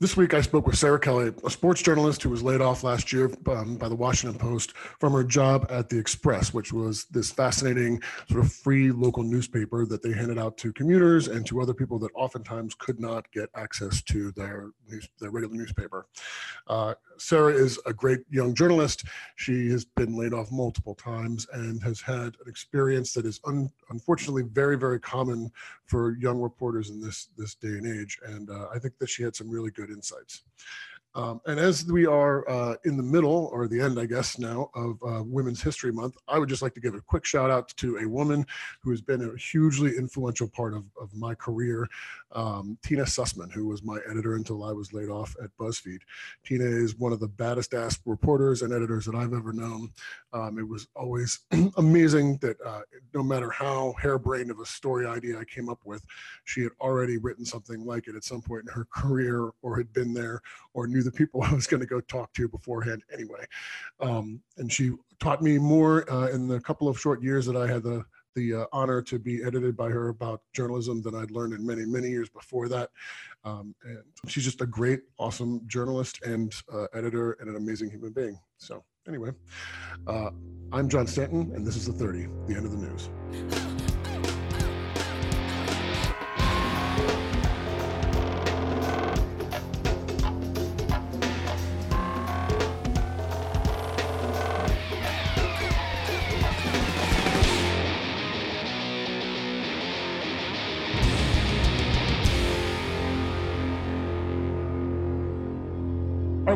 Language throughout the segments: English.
This week, I spoke with Sarah Kelly, a sports journalist who was laid off last year um, by the Washington Post from her job at the Express, which was this fascinating sort of free local newspaper that they handed out to commuters and to other people that oftentimes could not get access to their, news, their regular newspaper. Uh, Sarah is a great young journalist. She has been laid off multiple times and has had an experience that is un- unfortunately very, very common for young reporters in this this day and age. And uh, I think that she had some really good insights. Um, and as we are uh, in the middle or the end, I guess now of uh, Women's History Month, I would just like to give a quick shout out to a woman who has been a hugely influential part of, of my career, um, Tina Susman, who was my editor until I was laid off at BuzzFeed. Tina is one of the baddest ass reporters and editors that I've ever known. Um, it was always amazing that uh, no matter how harebrained of a story idea I came up with, she had already written something like it at some point in her career or had been there or knew the people I was going to go talk to beforehand anyway. Um, and she taught me more uh, in the couple of short years that I had the the uh, honor to be edited by her about journalism than I'd learned in many, many years before that. Um, and she's just a great, awesome journalist and uh, editor and an amazing human being. So, anyway, uh, I'm John Stanton, and this is the 30, the end of the news.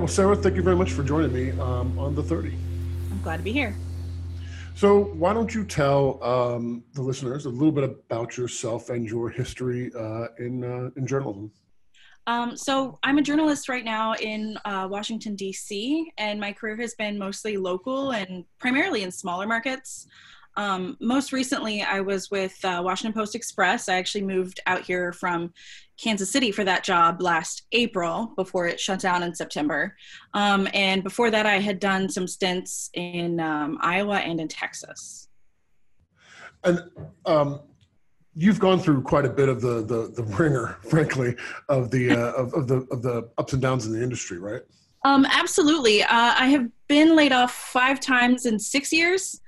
Well, Sarah, thank you very much for joining me um, on the 30. I'm glad to be here. So, why don't you tell um, the listeners a little bit about yourself and your history uh, in uh, in journalism? Um, so, I'm a journalist right now in uh, Washington D.C., and my career has been mostly local and primarily in smaller markets. Um, most recently, I was with uh, Washington Post Express. I actually moved out here from Kansas City for that job last April before it shut down in September. Um, and before that, I had done some stints in um, Iowa and in Texas. And um, you've gone through quite a bit of the the, the ringer, frankly, of the uh, of, of the of the ups and downs in the industry, right? Um, absolutely. Uh, I have been laid off five times in six years.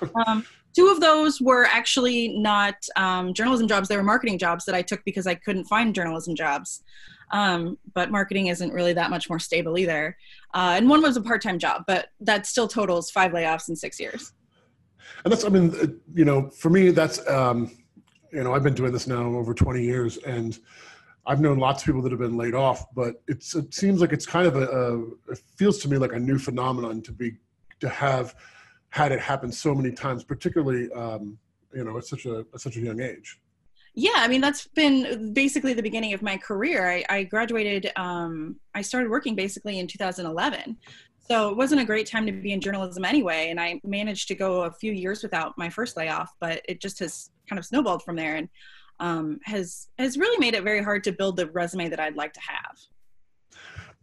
Two of those were actually not um, journalism jobs; they were marketing jobs that I took because I couldn't find journalism jobs. Um, but marketing isn't really that much more stable either. Uh, and one was a part-time job, but that still totals five layoffs in six years. And that's, I mean, uh, you know, for me, that's, um, you know, I've been doing this now over 20 years, and I've known lots of people that have been laid off, but it seems like it's kind of a, a it feels to me like a new phenomenon to be to have had it happen so many times, particularly um, you know at such a at such a young age. Yeah, I mean that's been basically the beginning of my career. I, I graduated. Um, I started working basically in 2011, so it wasn't a great time to be in journalism anyway. And I managed to go a few years without my first layoff, but it just has kind of snowballed from there and um, has has really made it very hard to build the resume that I'd like to have.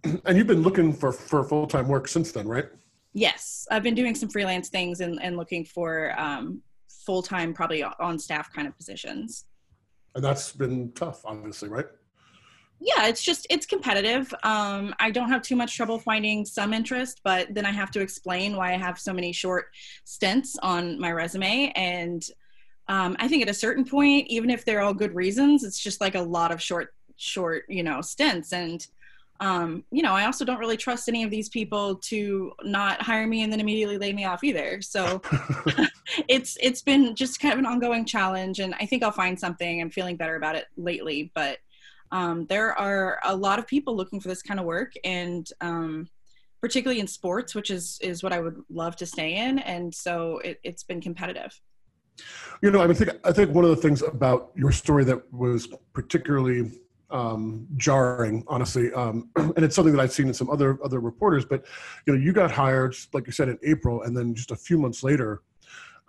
And you've been looking for for full time work since then, right? Yes, I've been doing some freelance things and, and looking for um, full time, probably on staff kind of positions. And that's been tough, obviously, right? Yeah, it's just it's competitive. Um, I don't have too much trouble finding some interest, but then I have to explain why I have so many short stints on my resume. And um, I think at a certain point, even if they're all good reasons, it's just like a lot of short, short, you know, stints. And um, you know, I also don't really trust any of these people to not hire me and then immediately lay me off either. So it's it's been just kind of an ongoing challenge, and I think I'll find something. I'm feeling better about it lately, but um, there are a lot of people looking for this kind of work, and um, particularly in sports, which is is what I would love to stay in, and so it, it's been competitive. You know, I think I think one of the things about your story that was particularly um, jarring, honestly. Um, and it's something that I've seen in some other other reporters. But you know, you got hired, like you said, in April, and then just a few months later,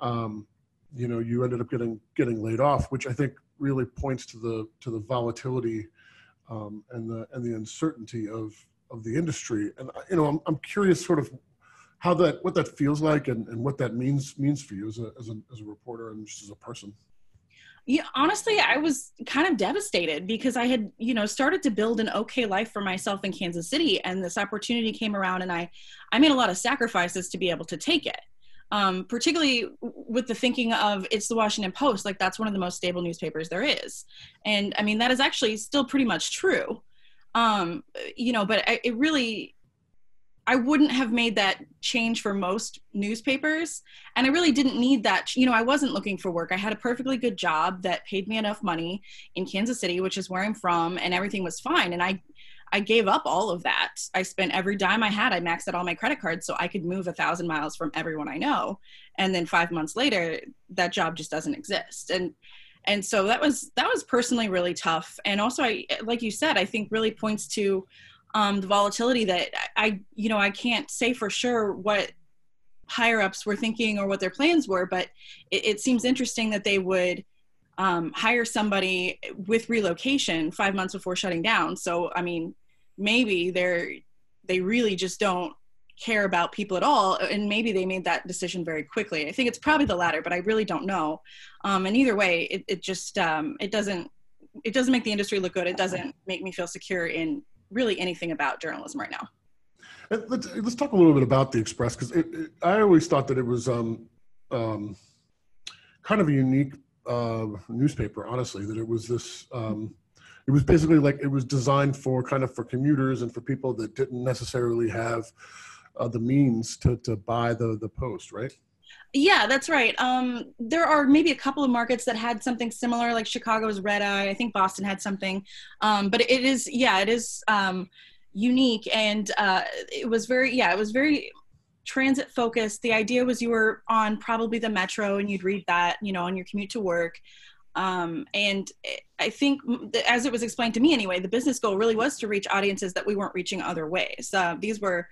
um, you know, you ended up getting getting laid off, which I think really points to the to the volatility um, and the and the uncertainty of of the industry. And you know, I'm I'm curious, sort of how that what that feels like and, and what that means means for you as a, as a as a reporter and just as a person Yeah, honestly, I was kind of devastated because I had, you know, started to build an okay life for myself in Kansas City, and this opportunity came around, and I, I made a lot of sacrifices to be able to take it. Um, particularly with the thinking of it's the Washington Post, like that's one of the most stable newspapers there is, and I mean that is actually still pretty much true. Um, you know, but I, it really I wouldn't have made that change for most newspapers. And I really didn't need that. You know, I wasn't looking for work. I had a perfectly good job that paid me enough money in Kansas City, which is where I'm from, and everything was fine. And I, I gave up all of that. I spent every dime I had. I maxed out all my credit cards so I could move a thousand miles from everyone I know. And then five months later, that job just doesn't exist. And and so that was that was personally really tough. And also, I like you said, I think really points to um, the volatility that I, you know, I can't say for sure what higher ups were thinking or what their plans were, but it, it seems interesting that they would um, hire somebody with relocation five months before shutting down. So, I mean, maybe they're they really just don't care about people at all and maybe they made that decision very quickly i think it's probably the latter but i really don't know um, and either way it, it just um, it doesn't it doesn't make the industry look good it doesn't make me feel secure in really anything about journalism right now. Let's let's talk a little bit about the Express because I always thought that it was um, um, kind of a unique uh, newspaper. Honestly, that it was this. Um, it was basically like it was designed for kind of for commuters and for people that didn't necessarily have uh, the means to to buy the the post, right? Yeah, that's right. Um, there are maybe a couple of markets that had something similar, like Chicago's Red Eye. I think Boston had something, um, but it is yeah, it is um, unique, and uh, it was very yeah, it was very transit focused. The idea was you were on probably the metro and you'd read that you know on your commute to work. Um, and I think, as it was explained to me anyway, the business goal really was to reach audiences that we weren't reaching other ways. Uh, these were,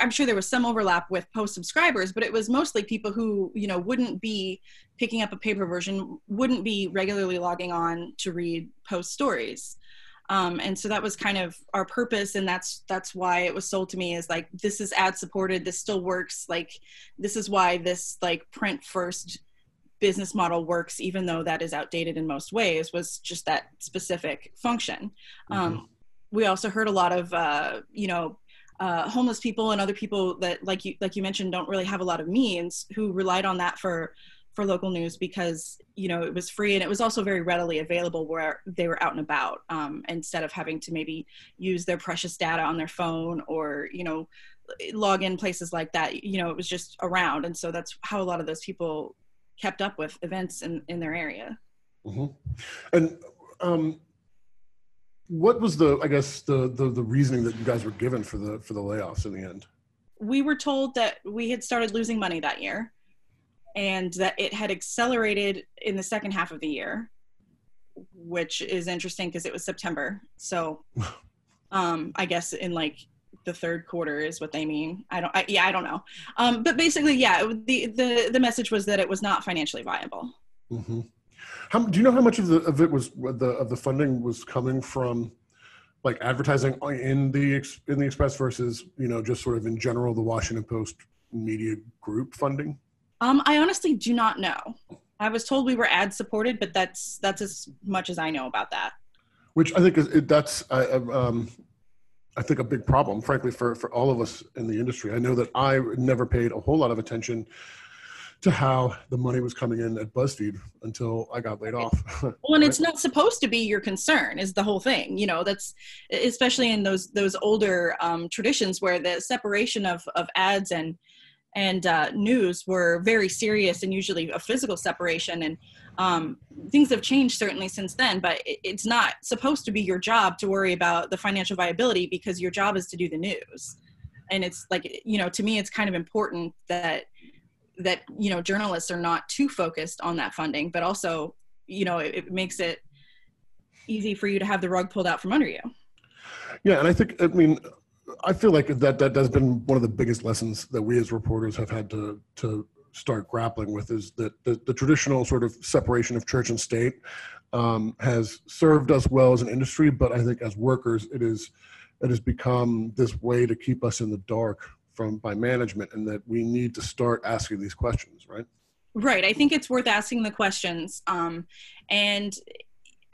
I'm sure there was some overlap with post subscribers, but it was mostly people who, you know, wouldn't be picking up a paper version, wouldn't be regularly logging on to read post stories. Um, and so that was kind of our purpose and that's that's why it was sold to me is like this is ad supported this still works like this is why this like print first business model works, even though that is outdated in most ways, was just that specific function. Mm-hmm. Um, we also heard a lot of, uh, you know, uh, homeless people and other people that, like you, like you mentioned, don't really have a lot of means, who relied on that for for local news because you know it was free and it was also very readily available where they were out and about um, instead of having to maybe use their precious data on their phone or you know log in places like that you know it was just around and so that's how a lot of those people kept up with events in, in their area. Mm-hmm. And um, what was the, I guess, the, the the reasoning that you guys were given for the for the layoffs in the end? We were told that we had started losing money that year, and that it had accelerated in the second half of the year, which is interesting because it was September. So, um, I guess in like the third quarter is what they mean. I don't. I, yeah, I don't know. Um, but basically, yeah, the the the message was that it was not financially viable. Mm-hmm. How, do you know how much of the of it was the of the funding was coming from like advertising in the in the Express versus you know just sort of in general the Washington Post media group funding? Um, I honestly do not know. I was told we were ad supported, but that's that's as much as I know about that. Which I think is that's um, I think a big problem, frankly, for, for all of us in the industry. I know that I never paid a whole lot of attention to how the money was coming in at BuzzFeed until I got laid off. well, and it's not supposed to be your concern is the whole thing. You know, that's especially in those those older um, traditions where the separation of of ads and and uh, news were very serious and usually a physical separation and um, things have changed certainly since then but it's not supposed to be your job to worry about the financial viability because your job is to do the news. And it's like you know to me it's kind of important that that you know journalists are not too focused on that funding but also you know it, it makes it easy for you to have the rug pulled out from under you. Yeah and i think i mean I feel like that that has been one of the biggest lessons that we as reporters have had to to start grappling with is that the, the traditional sort of separation of church and state um, has served us well as an industry, but I think as workers, it is it has become this way to keep us in the dark from by management, and that we need to start asking these questions, right? Right. I think it's worth asking the questions. Um, and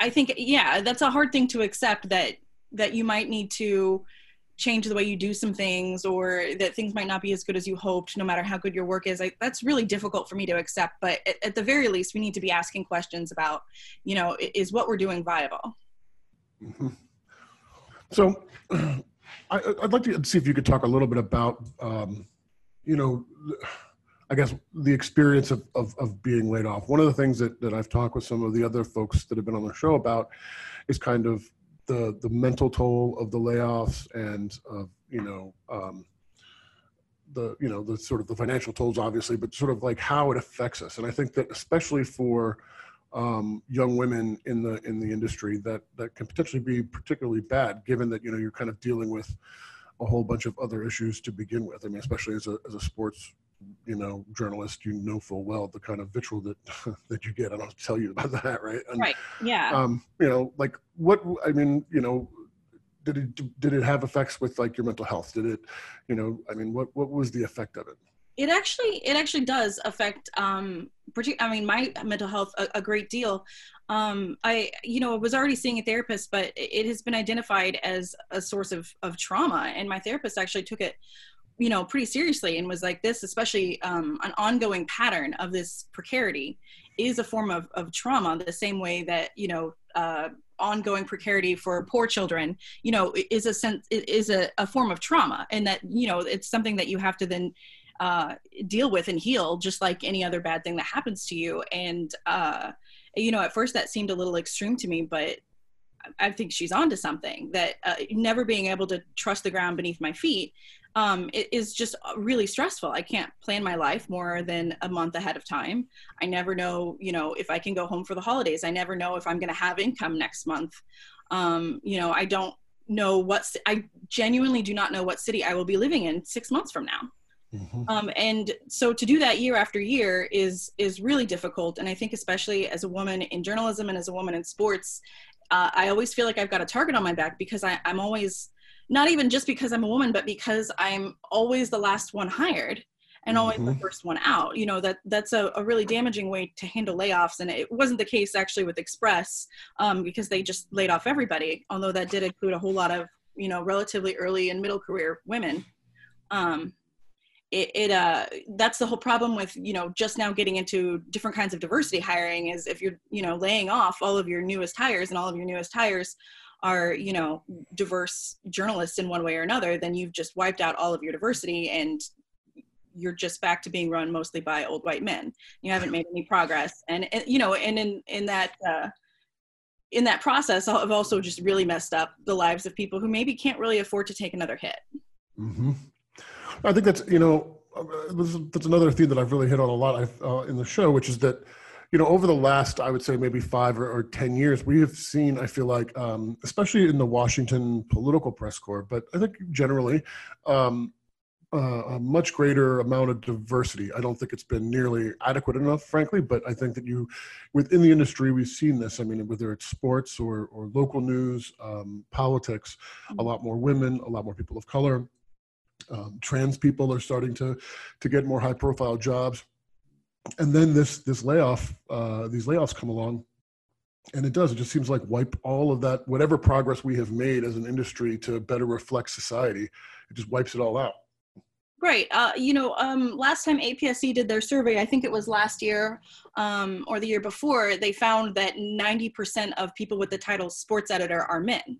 I think, yeah, that's a hard thing to accept that that you might need to change the way you do some things or that things might not be as good as you hoped no matter how good your work is I, that's really difficult for me to accept. But at, at, the very least we need to be asking questions about you know is what we're doing viable? Mm-hmm. so I, would like to see if you could talk a little bit about um, you know i guess the experience of, of, of being laid off. One of the things that, that i've talked with some of the other folks that have been on the show about is kind of the the mental toll of the layoffs and of you know um, the you know the sort of the financial tolls obviously but sort of like how it affects us. And i think that especially for um, young women in the in the industry that that can potentially be particularly bad given that you know you're kind of dealing with a whole bunch of other issues to begin with. I mean especially as a, as a sports you know journalist you know full well the kind of vitriol that that you get i don't tell you about that right? And, right yeah. um you know like what i mean you know did it did it have effects with like your mental health? Did it you know i mean what what was the effect of it? It actually it actually does affect um i mean my mental health a, a great deal. Um i you know was already seeing a therapist but it has been identified as a source of of trauma and my therapist actually took it you know pretty seriously and was like this especially um, an ongoing pattern of this precarity is a form of, of trauma the same way that you know uh, ongoing precarity for poor children you know is a sense is a, a form of trauma and that you know it's something that you have to then uh, deal with and heal just like any other bad thing that happens to you. And uh, you know at first that seemed a little extreme to me but I think she's onto something that uh, never being able to trust the ground beneath my feet um, it is just really stressful. I can't plan my life more than a month ahead of time. I never know, you know, if I can go home for the holidays. I never know if I'm going to have income next month. Um, you know, I don't know what, I genuinely do not know what city I will be living in six months from now. Mm-hmm. Um, and so to do that year after year is is really difficult. And I think especially as a woman in journalism and as a woman in sports, uh, I always feel like I've got a target on my back because I, I'm always not even just because I'm a woman, but because I'm always the last one hired and always mm-hmm. the first one out. You know that that's a, a, really damaging way to handle layoffs, and it wasn't the case actually with Express um, because they just laid off everybody. Although that did include a whole lot of you know relatively early and middle career women. Um, it, it uh that's the whole problem with you know just now getting into different kinds of diversity hiring is if you're you know laying off all of your newest hires and all of your newest hires are you know diverse journalists in one way or another then you've just wiped out all of your diversity and you're just back to being run mostly by old white men. You haven't made any progress. And, and you know and in in that uh, in that process i've also just really messed up the lives of people who maybe can't really afford to take another hit. Mm-hmm. I think that's you know uh, that's another theme that i've really hit on a lot uh, in the show which is that you know, over the last, I would say maybe five or, or 10 years, we have seen, I feel like, um, especially in the Washington political press corps, but I think generally, um, uh, a much greater amount of diversity. I don't think it's been nearly adequate enough, frankly, but I think that you, within the industry, we've seen this. I mean, whether it's sports or, or local news, um, politics, a lot more women, a lot more people of color. Um, trans people are starting to to get more high profile jobs and then this this layoff uh, these layoffs come along and it does it just seems like wipe all of that whatever progress we have made as an industry to better reflect society it just wipes it all out Right. Uh, you know, um, last time APSE did their survey, I think it was last year um, or the year before, they found that 90% of people with the title sports editor are men.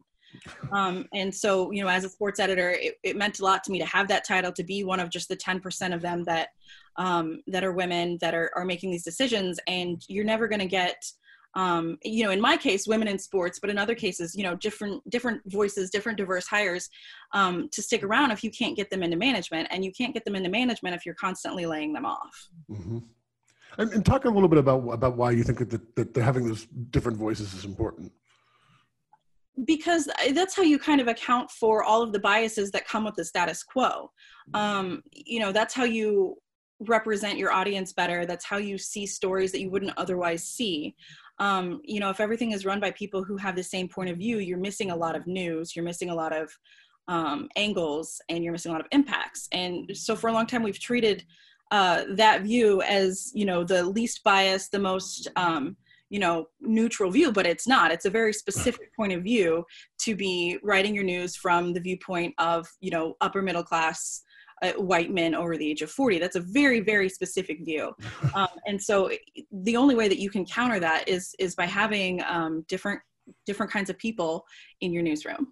Um, and so, you know, as a sports editor, it, it, meant a lot to me to have that title, to be one of just the 10% of them that um, that are women that are, are making these decisions. And you're never going to get, um, you know, in my case, women in sports, but in other cases, you know, different different voices, different diverse hires um, to stick around if you can't get them into management, and you can't get them into management if you're constantly laying them off. Mm-hmm. And, and, talk a little bit about about why you think that, that, that having those different voices is important because that's how you kind of account for all of the biases that come with the status quo. Um, you know that's how you represent your audience better. That's how you see stories that you wouldn't otherwise see. Um, you know if everything is run by people who have the same point of view you're missing a lot of news you're missing a lot of um, angles and you're missing a lot of impacts. And so for a long time we've treated uh, that view as you know the least biased, the most um, you know neutral view, but it's not. It's a very specific point of view to be writing your news from the viewpoint of you know upper middle class uh, white men over the age of 40 that's a very very specific view. Um, and so the only way that you can counter that is is by having um, different different kinds of people in your newsroom.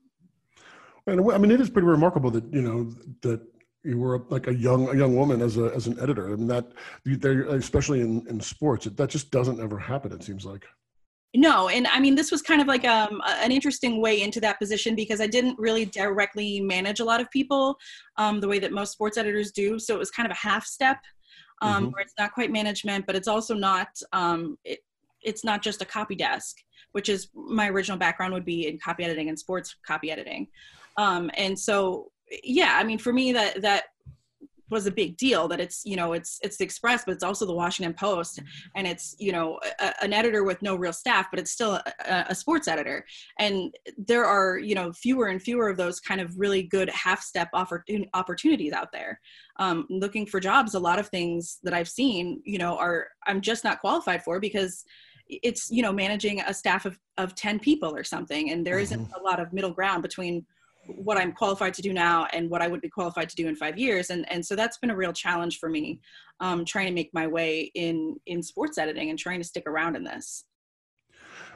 And i mean it is pretty remarkable that you know that you were like a young a young woman as a as an editor and that there especially in in sports that just doesn't ever happen it seems like no and i mean this was kind of like um, an interesting way into that position because i didn't really directly manage a lot of people um, the way that most sports editors do so it was kind of a half step um, mm-hmm. where it's not quite management but it's also not um, it, it's not just a copy desk which is my original background would be in copy editing and sports copy editing um, and so yeah i mean for me that that was a big deal that it's you know it's it's the express but it's also the washington post. And it's you know a, an editor with no real staff but it's still a, a, sports editor. And there are you know fewer and fewer of those kind of really good half step opportunities out there. Um, looking for jobs a lot of things that i've seen you know are i'm just not qualified for because it's you know managing a staff of, of 10 people or something and there isn't mm-hmm. a lot of middle ground between what I'm qualified to do now and what I would be qualified to do in five years. And, and so that's been a real challenge for me, um, trying to make my way in, in sports editing and trying to stick around in this.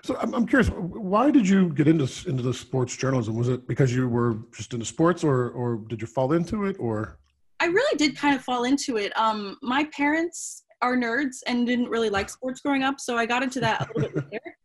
So I'm, I'm curious, why did you get into, into the sports journalism? Was it because you were just into sports or, or did you fall into it or? I really did kind of fall into it. Um, my parents are nerds and didn't really like sports growing up. So I got into that a little bit later.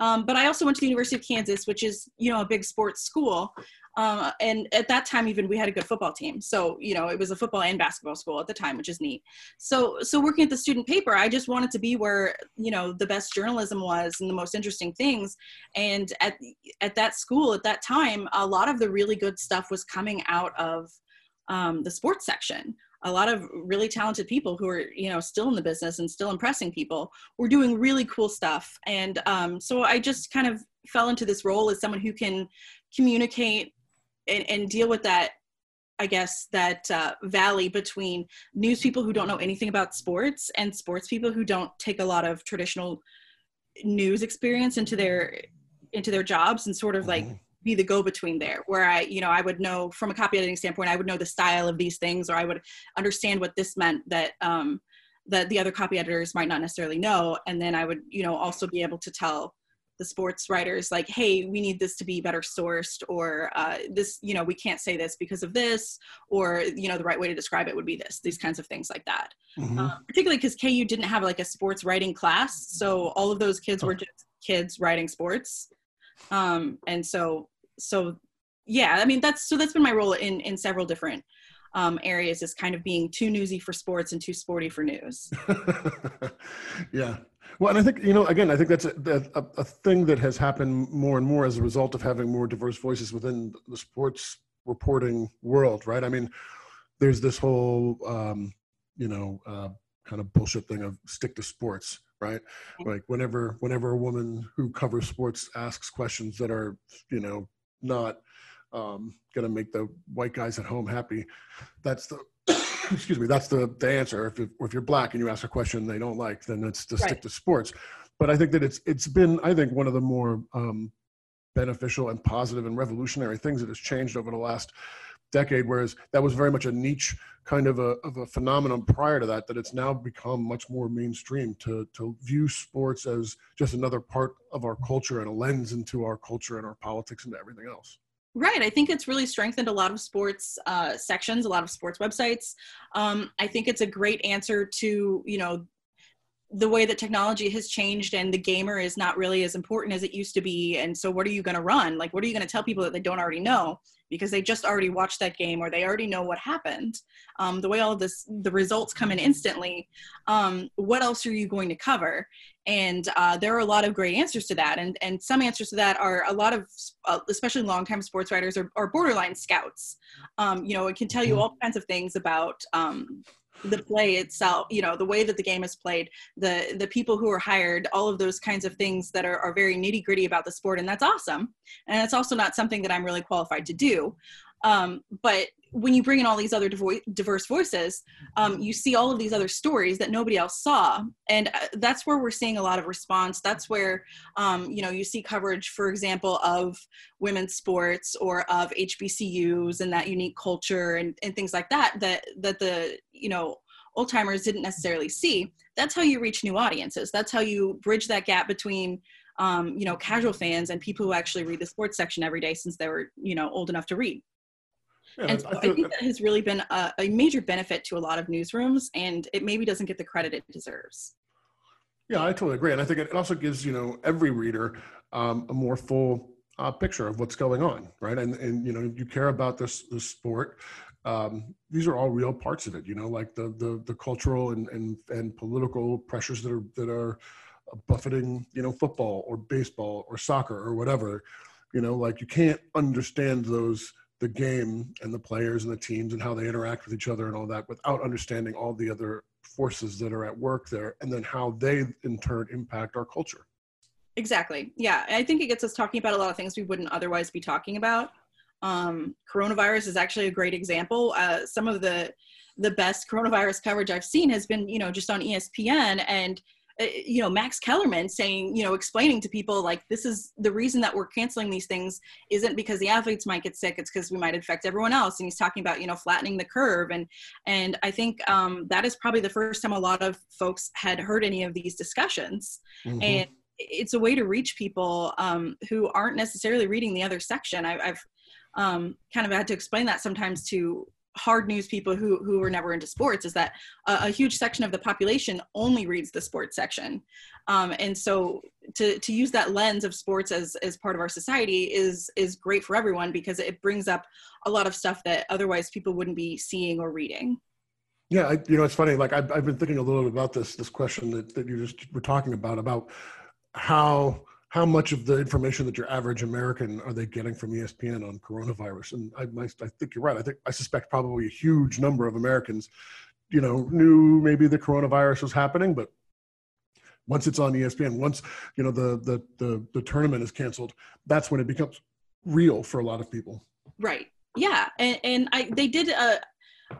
Um, but I also went to the University of Kansas, which is, you know, a big sports school. Um, and at that time, even we had a good football team. So, you know, it was a football and basketball school at the time, which is neat. So, so working at the student paper, I just wanted to be where, you know, the best journalism was and the most interesting things. And at, at that school at that time, a lot of the really good stuff was coming out of um, the sports section a lot of really talented people who are you know still in the business and still impressing people were doing really cool stuff and um, so i just kind of fell into this role as someone who can communicate and, and deal with that I guess that uh, valley between news people who don't know anything about sports and sports people who don't take a lot of traditional news experience into their into their jobs and sort of like mm-hmm. Be the go between there where I you know I would know from a copy editing standpoint I would know the style of these things or I would understand what this meant that um, that the other copy editors might not necessarily know. And then I would you know also be able to tell the sports writers like hey we need this to be better sourced or uh, this you know we can't say this because of this or you know the right way to describe it would be this these kinds of things like that. Mm-hmm. um, particularly because ku didn't have like a sports writing class so all of those kids were just kids writing sports. Um, and so so yeah i mean that's so that's been my role in in several different um, areas is kind of being too newsy for sports and too sporty for news. yeah, well, and I think you know, again, I think that's a, a, a, thing that has happened more and more as a result of having more diverse voices within the sports reporting world, right? I mean, there's this whole, um, you know, uh, kind of bullshit thing of stick to sports, right? Like whenever whenever a woman who covers sports asks questions that are, you know, not um, going to make the white guys at home happy, that's the excuse me, that's the, the answer. If, if you're black and you ask a question they don't like, then it's to right. stick to sports. But I think that it's it's been I think one of the more um, beneficial and positive and revolutionary things that has changed over the last decade. Whereas that was very much a niche kind of a of a phenomenon prior to that. That it's now become much more mainstream to to view sports as just another part of our culture and a lens into our culture and our politics and everything else. Right. I think it's really strengthened a lot of sports uh, sections, a lot of sports websites. Um, I think it's a great answer to, you know, the way that technology has changed and the gamer is not really as important as it used to be. And so, what are you going to run? Like, what are you going to tell people that they don't already know? Because they just already watched that game or they already know what happened. Um, the way all this, the results come in instantly. Um, what else are you going to cover? And uh, there are a lot of great answers to that. And, and some answers to that are a lot of, uh, especially longtime sports writers, are, are borderline scouts. Um, you know, it can tell you mm-hmm. all kinds of things about um, the play itself you know the way that the game is played the the people who are hired all of those kinds of things that are, are very nitty gritty about the sport and that's awesome. And it's also not something that i'm really qualified to do um, but when you bring in all these other diverse voices, um, you see all of these other stories that nobody else saw, and uh, that's where we're seeing a lot of response. That's where um, you know you see coverage, for example, of women's sports or of HBCUs and that unique culture and, and things like that. That that the you know old timers didn't necessarily see. That's how you reach new audiences. That's how you bridge that gap between um, you know casual fans and people who actually read the sports section every day since they were you know old enough to read. Yeah, and so I, I, think that has really been a, a, major benefit to a lot of newsrooms, and it maybe doesn't get the credit it deserves. Yeah, I totally agree, and I think it also gives you know every reader um, a more full uh, picture of what's going on, right? And and you know you care about this this sport. Um, these are all real parts of it, you know, like the the the cultural and and and political pressures that are that are buffeting, you know, football or baseball or soccer or whatever. You know, like you can't understand those the game and the players and the teams and how they interact with each other and all that without understanding all the other forces that are at work there and then how they in turn impact our culture. Exactly. Yeah. I think it gets us talking about a lot of things we wouldn't otherwise be talking about. Um, coronavirus is actually a great example. Uh, some of the the best coronavirus coverage I've seen has been, you know, just on ESPN and you know max kellerman saying you know explaining to people like this is the reason that we're canceling these things isn't because the athletes might get sick it's because we might infect everyone else. And he's talking about you know flattening the curve. And and i think um, that is probably the first time a lot of folks had heard any of these discussions. Mm-hmm. and it's a way to reach people um, who aren't necessarily reading the other section. I, have um, kind of had to explain that sometimes to hard news people who who were never into sports is that a, a huge section of the population only reads the sports section. Um, and so to to use that lens of sports as as part of our society is is great for everyone because it brings up a lot of stuff that otherwise people wouldn't be seeing or reading. Yeah I, you know it's funny like I've, I've been thinking a little bit about this this question that, that you just were talking about about how how much of the information that your average American are they getting from ESPN on coronavirus? And I, I, think you're right. I think I suspect probably a huge number of Americans, you know, knew maybe the coronavirus was happening, but once it's on ESPN, once you know the the the, the tournament is canceled, that's when it becomes real for a lot of people. Right. Yeah, and, and I they did a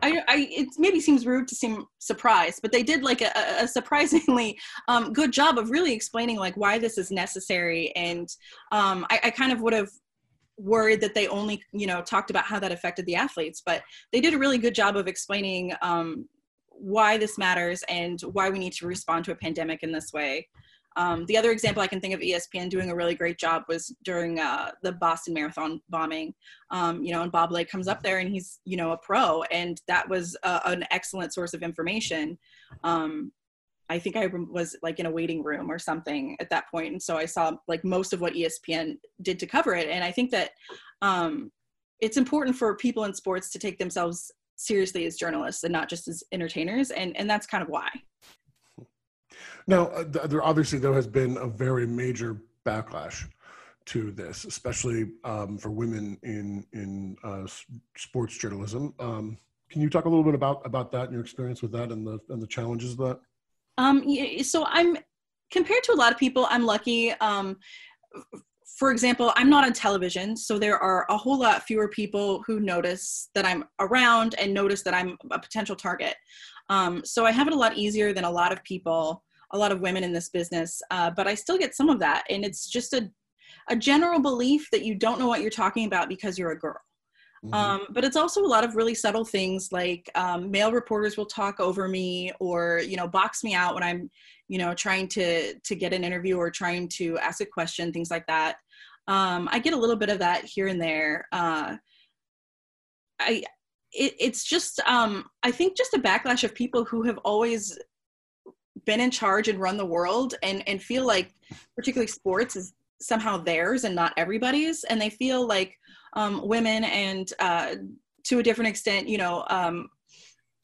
I, I, it maybe seems rude to seem surprised, but they did like a, a surprisingly um, good job of really explaining like why this is necessary. And um, I, I kind of would have worried that they only, you know, talked about how that affected the athletes, but they did a really good job of explaining um, why this matters and why we need to respond to a pandemic in this way. Um, the other example I can think of ESPN doing a really great job was during uh, the Boston Marathon bombing. Um, you know, and Bob Ley comes up there and he's, you know, a pro, and that was uh, an excellent source of information. Um, I think I was like in a waiting room or something at that point, and so I saw like most of what ESPN did to cover it. And I think that um, it's important for people in sports to take themselves seriously as journalists and not just as entertainers, and and that's kind of why. Now, uh, there obviously there has been a very major backlash to this, especially um, for women in in uh, sports journalism. Um, can you talk a little bit about about that and your experience with that and the and the challenges of that? Um, so I'm compared to a lot of people, I'm lucky. Um, for example, I'm not on television, so there are a whole lot fewer people who notice that I'm around and notice that I'm a potential target. Um, so I have it a lot easier than a lot of people a lot of women in this business, uh, but I still get some of that. And it's just a, a general belief that you don't know what you're talking about because you're a girl. Mm-hmm. Um, but it's also a lot of really subtle things like um, male reporters will talk over me or you know box me out when I'm you know trying to to get an interview or trying to ask a question, things like that. Um, I get a little bit of that here and there. Uh, I it, it's just um, I think just a backlash of people who have always been in charge and run the world and and feel like particularly sports is somehow theirs and not everybody's. And they feel like um, women and uh, to a different extent you know um,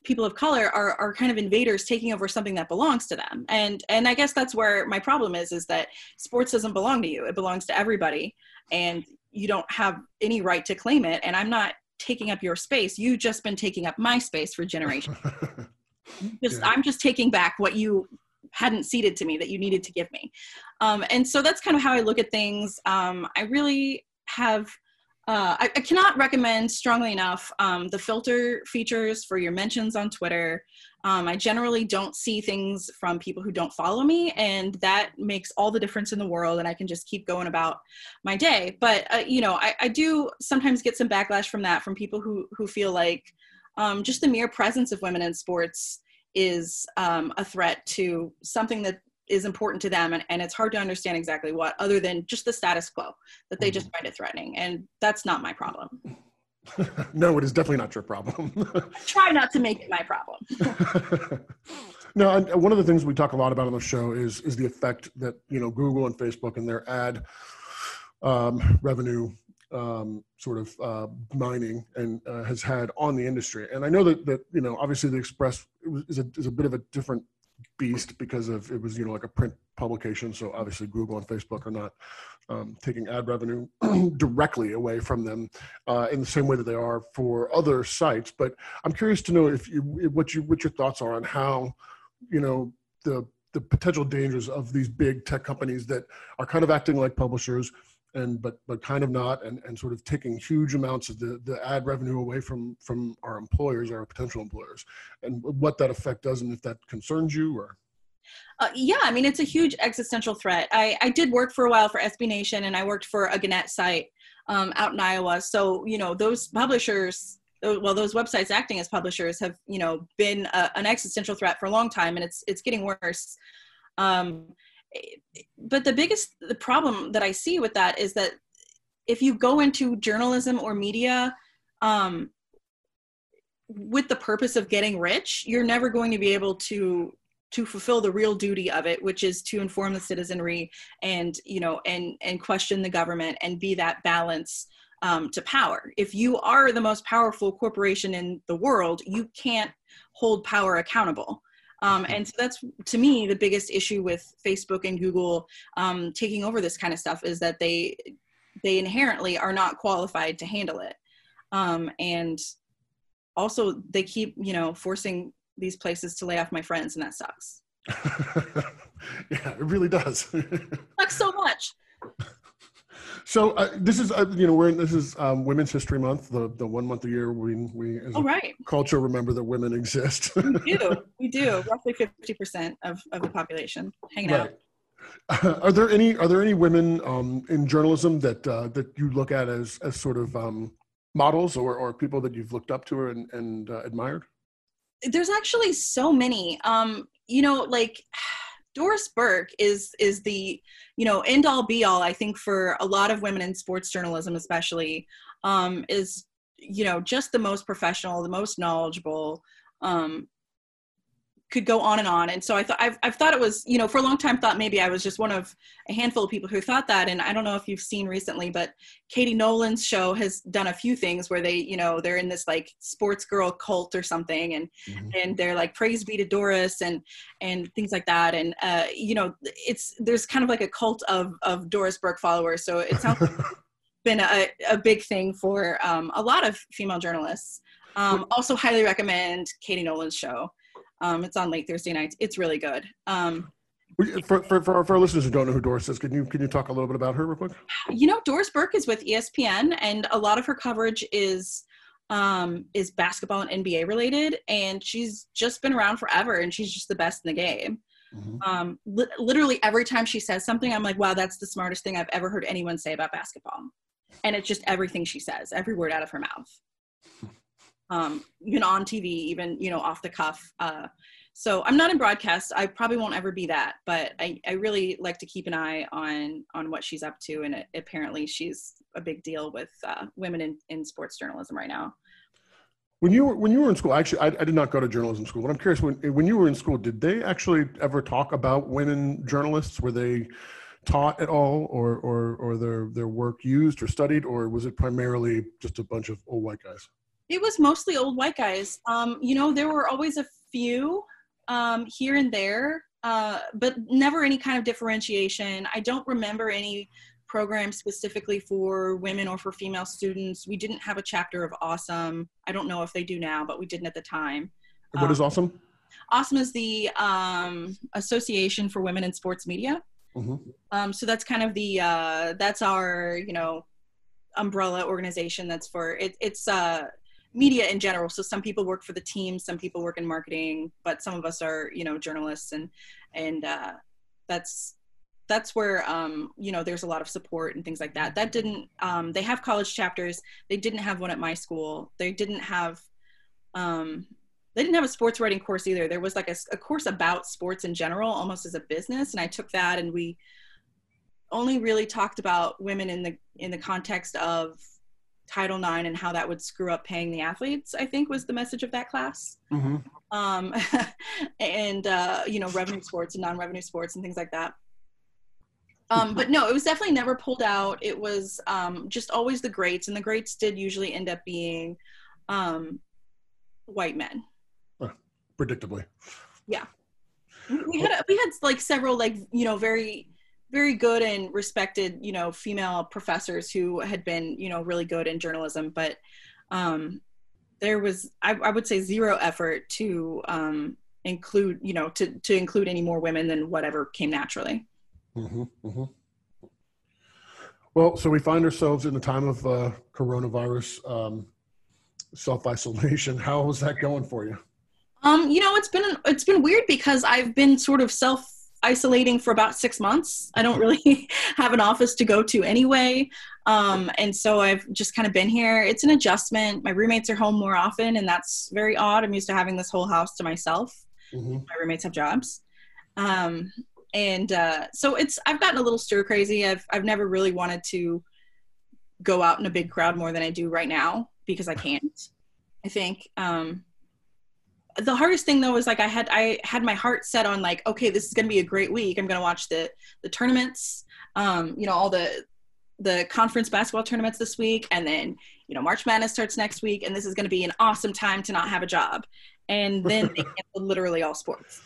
people of color are, are kind of invaders taking over something that belongs to them. And and i guess that's where my problem is is that sports doesn't belong to you. It belongs to everybody and you don't have any right to claim it. And i'm not taking up your space. You've just been taking up my space for generations just yeah. i'm just taking back what you hadn't ceded to me that you needed to give me um, and so that's kind of how i look at things um, i really have uh, I, I, cannot recommend strongly enough um, the filter features for your mentions on Twitter. Um, I generally don't see things from people who don't follow me, and that makes all the difference in the world. And I can just keep going about my day. But uh, you know, I, I, do sometimes get some backlash from that from people who who feel like um, just the mere presence of women in sports is um, a threat to something that is important to them and, and it's hard to understand exactly what other than just the status quo that they just mm-hmm. find it threatening and that's not my problem. No it is definitely not your problem. Try not to make it my problem. No one of the things we talk a lot about on the show is is the effect that you know google and facebook and their ad um, revenue um, sort of uh, mining and uh, has had on the industry. And i know that that you know obviously the express is a, is a bit of a different beast because of it was you know like a print publication. So obviously google and facebook are not um, taking ad revenue directly away from them uh, in the same way that they are for other sites. But i'm curious to know if you what you what your thoughts are on how you know the the potential dangers of these big tech companies that are kind of acting like publishers and but but kind of not and, and sort of taking huge amounts of the, the ad revenue away from from our employers our potential employers and what that effect does and if that concerns you or uh, yeah, I mean, it's a huge existential threat. I, I did work for a while for SB Nation and I worked for a Gannett site um, out in Iowa. So, you know, those publishers, well, those websites acting as publishers have, you know, been a, an existential threat for a long time and it's, it's getting worse. Um, but the biggest the problem that I see with that is that if you go into journalism or media um, with the purpose of getting rich, you're never going to be able to to fulfill the real duty of it which is to inform the citizenry and you know and and question the government and be that balance um, to power. If you are the most powerful corporation in the world you can't hold power accountable um, and so that's to me the biggest issue with Facebook and Google um, taking over this kind of stuff is that they they inherently are not qualified to handle it, um, and also they keep you know forcing these places to lay off my friends, and that sucks. yeah, it really does. sucks so much. So uh, this is uh, you know we're in, this is um, Women's History Month, the the one month a year we we as oh, right. culture remember that women exist. we do, we do. Roughly fifty percent of of the population hanging right. out. Uh, are there any are there any women um, in journalism that uh, that you look at as as sort of um, models or or people that you've looked up to and and uh, admired? There's actually so many. Um, you know, like Doris Burke is is the you know end all be all I think for a lot of women in sports journalism especially um, is you know just the most professional the most knowledgeable um, could go on and on. And so I thought I've, I've thought it was, you know, for a long time thought maybe I was just one of a handful of people who thought that. And I don't know if you've seen recently, but Katie Nolan's show has done a few things where they, you know, they're in this like sports girl cult or something, and mm-hmm. and they're like praise be to Doris and and things like that. And uh, you know, it's there's kind of like a cult of of Doris Burke followers. So it sounds like been a, a big thing for um, a lot of female journalists. Um, also, highly recommend Katie Nolan's show. Um, it's on late Thursday nights. It's really good. Um, for, for, for, our, for, our, listeners who don't know who Doris is, can you can you talk a little bit about her real quick? You know, Doris Burke is with ESPN, and a lot of her coverage is um, is basketball and NBA related, and she's just been around forever, and she's just the best in the game. Mm-hmm. Um, li- literally every time she says something, I'm like, wow, that's the smartest thing I've ever heard anyone say about basketball, and it's just everything she says, every word out of her mouth um, even on TV, even you know off the cuff. Uh, so I'm not in broadcast. I probably won't ever be that, but I, I really like to keep an eye on on what she's up to, and it, apparently she's a big deal with uh, women in, in sports journalism right now. When you were when you were in school, actually, I, I did not go to journalism school, but I'm curious when when you were in school, did they actually ever talk about women journalists? Were they taught at all, or or or their their work used or studied, or was it primarily just a bunch of old white guys? It was mostly old white guys. Um, you know, there were always a few um, here and there, uh, but never any kind of differentiation. I don't remember any program specifically for women or for female students. We didn't have a chapter of AWSM. I don't know if they do now, but we didn't at the time. What um, is AWSM? AWSM is the um, Association for Women in Sports Media. Mm-hmm. Um, so that's kind of the uh, that's our you know umbrella organization that's for it, it's uh, media in general. So some people work for the team, some people work in marketing, but some of us are you know journalists and and uh, that's that's where um, you know there's a lot of support and things like that. That didn't um, they have college chapters. They didn't have one at my school. They didn't have um, they didn't have a sports writing course either. There was like a, a course about sports in general, almost as a business, and I took that and we only really talked about women in the in the context of Title IX and how that would screw up paying the athletes. I think was the message of that class. Mm-hmm. Um, and uh, you know, revenue sports and non-revenue sports and things like that. Um, but no, it was definitely never pulled out. It was um, just always the greats, and the greats did usually end up being um, white men. Uh, predictably. Yeah, we had we had like several like you know very very good and respected you know female professors who had been you know really good in journalism, but um, there was I, I would say zero effort to um, include you know to to include any more women than whatever came naturally. Mm-hmm, mm-hmm. Well, so we find ourselves in the time of uh, coronavirus um, self isolation. How is that going for you? Um, you know, it's been it's been weird because I've been sort of self isolating for about six months. I don't really have an office to go to anyway. Um, and so I've just kind of been here. It's an adjustment. My roommates are home more often, and that's very odd. I'm used to having this whole house to myself. Mm-hmm. My roommates have jobs. Um, and uh, so it's I've gotten a little stir crazy. I've I've never really wanted to go out in a big crowd more than I do right now because I can't. I think um, the hardest thing though was like I had I had my heart set on like okay this is gonna be a great week. I'm gonna watch the the tournaments, um, you know all the the conference basketball tournaments this week, and then you know March Madness starts next week, and this is gonna be an awesome time to not have a job. And then they canceled literally all sports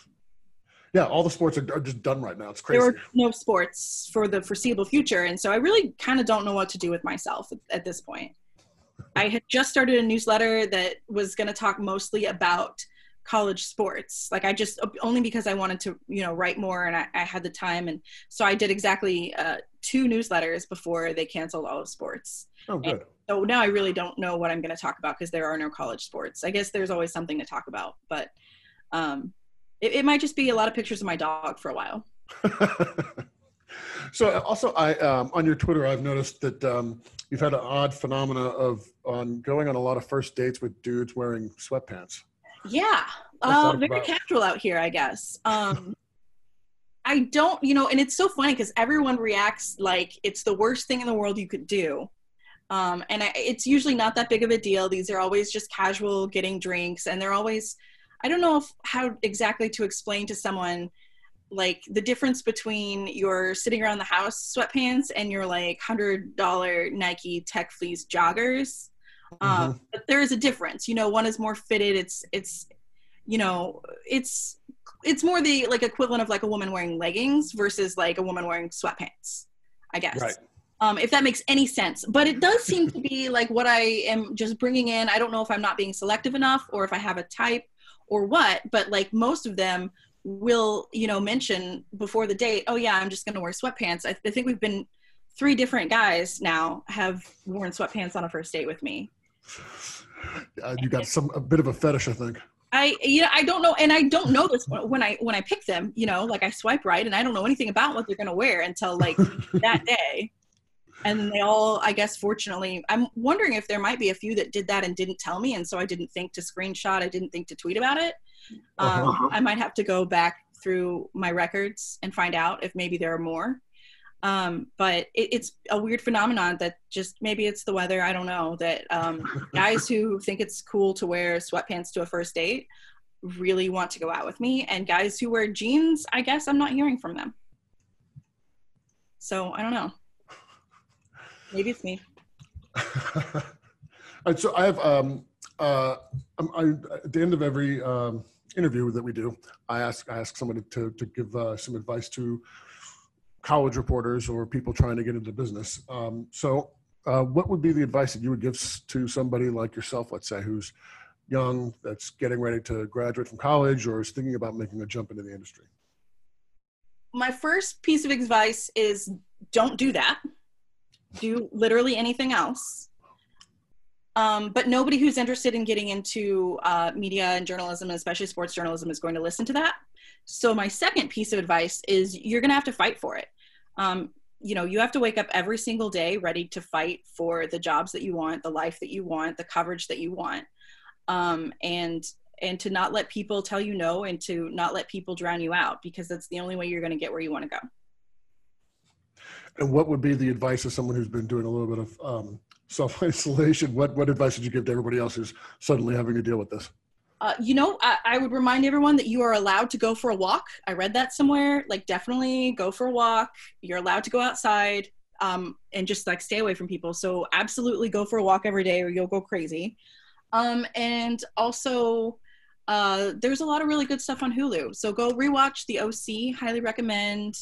yeah, all the sports are, are, just done right now. It's crazy. There are no sports for the foreseeable future, and so I really kind of don't know what to do with myself at, at this point. I had just started a newsletter that was going to talk mostly about college sports. Like I just only because I wanted to, you know, write more and I, I had the time, and so I did exactly uh, two newsletters before they canceled all of sports. Oh, good. And so now I really don't know what I'm going to talk about because there are no college sports. I guess there's always something to talk about, but um, it, it might just be a lot of pictures of my dog for a while. so also, I um, on your Twitter, I've noticed that um, you've had an odd phenomena of on going on a lot of first dates with dudes wearing sweatpants. Yeah, uh, very about- casual out here, I guess. Um, I don't, you know, and it's so funny because everyone reacts like it's the worst thing in the world you could do. Um, and I, it's usually not that big of a deal. These are always just casual getting drinks, and they're always I don't know if, how exactly to explain to someone like the difference between your sitting around the house sweatpants and your like hundred dollar Nike Tech Fleece joggers. Um, mm-hmm. But there is a difference. You know, one is more fitted. It's it's you know it's it's more the like equivalent of like a woman wearing leggings versus like a woman wearing sweatpants. I guess. Right. Um, if that makes any sense. But it does seem to be like what I am just bringing in. I don't know if I'm not being selective enough or if I have a type or what but like most of them will you know mention before the date oh yeah i'm just going to wear sweatpants I, I, think we've been three different guys now have worn sweatpants on a first date with me uh, you got some a bit of a fetish i think. I you know I don't know and I don't know this when I when I pick them you know like I swipe right and I don't know anything about what they're gonna wear until like that day. And they all i guess fortunately i'm wondering if there might be a few that did that and didn't tell me and so i didn't think to screenshot i didn't think to tweet about it. Um, uh-huh. i might have to go back through my records and find out if maybe there are more um, but it, it's a weird phenomenon that just maybe it's the weather i don't know that um, guys who think it's cool to wear sweatpants to a first date really want to go out with me and guys who wear jeans i guess i'm not hearing from them so i don't know Maybe it's me. so I have um, uh, I, at the end of every um, interview that we do, I ask I ask somebody to to give uh, some advice to college reporters or people trying to get into business. Um, so, uh, what would be the advice that you would give to somebody like yourself, let's say, who's young, that's getting ready to graduate from college, or is thinking about making a jump into the industry? My first piece of advice is don't do that do literally anything else. Um, but nobody who's interested in getting into uh, media and journalism, and especially sports journalism, is going to listen to that. So my second piece of advice is you're going to have to fight for it. Um, you know, you have to wake up every single day ready to fight for the jobs that you want, the life that you want, the coverage that you want, um, and and to not let people tell you no, and to not let people drown you out, because that's the only way you're going to get where you want to go. And what would be the advice of someone who's been doing a little bit of um, self isolation? What what advice would you give to everybody else who's suddenly having to deal with this? Uh, you know, I, I, would remind everyone that you are allowed to go for a walk. I read that somewhere. Like, definitely go for a walk. You're allowed to go outside um, and just like stay away from people. So, absolutely go for a walk every day or you'll go crazy. Um, and also, uh, there's a lot of really good stuff on Hulu. So, go rewatch The OC. Highly recommend.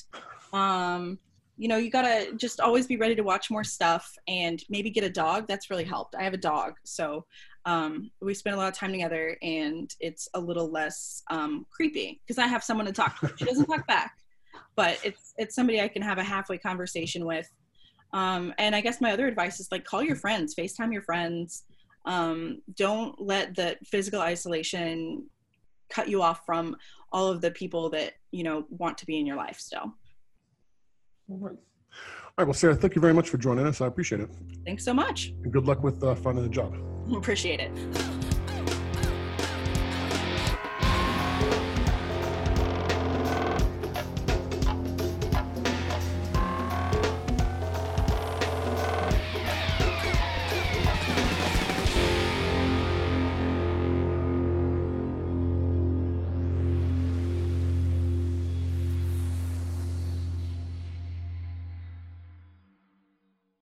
Um, you know, you gotta just always be ready to watch more stuff and maybe get a dog. That's really helped. I have a dog. So, um, we spend a lot of time together and it's a little less um, creepy because I have someone to talk to. She doesn't talk back, but it's it's somebody I can have a halfway conversation with. Um, and I guess my other advice is like call your friends, FaceTime your friends. Um, don't let the physical isolation cut you off from all of the people that you know want to be in your life still. All right. All right. Well, Sarah, thank you very much for joining us. I appreciate it. Thanks so much. And good luck with uh, finding a job. Appreciate it.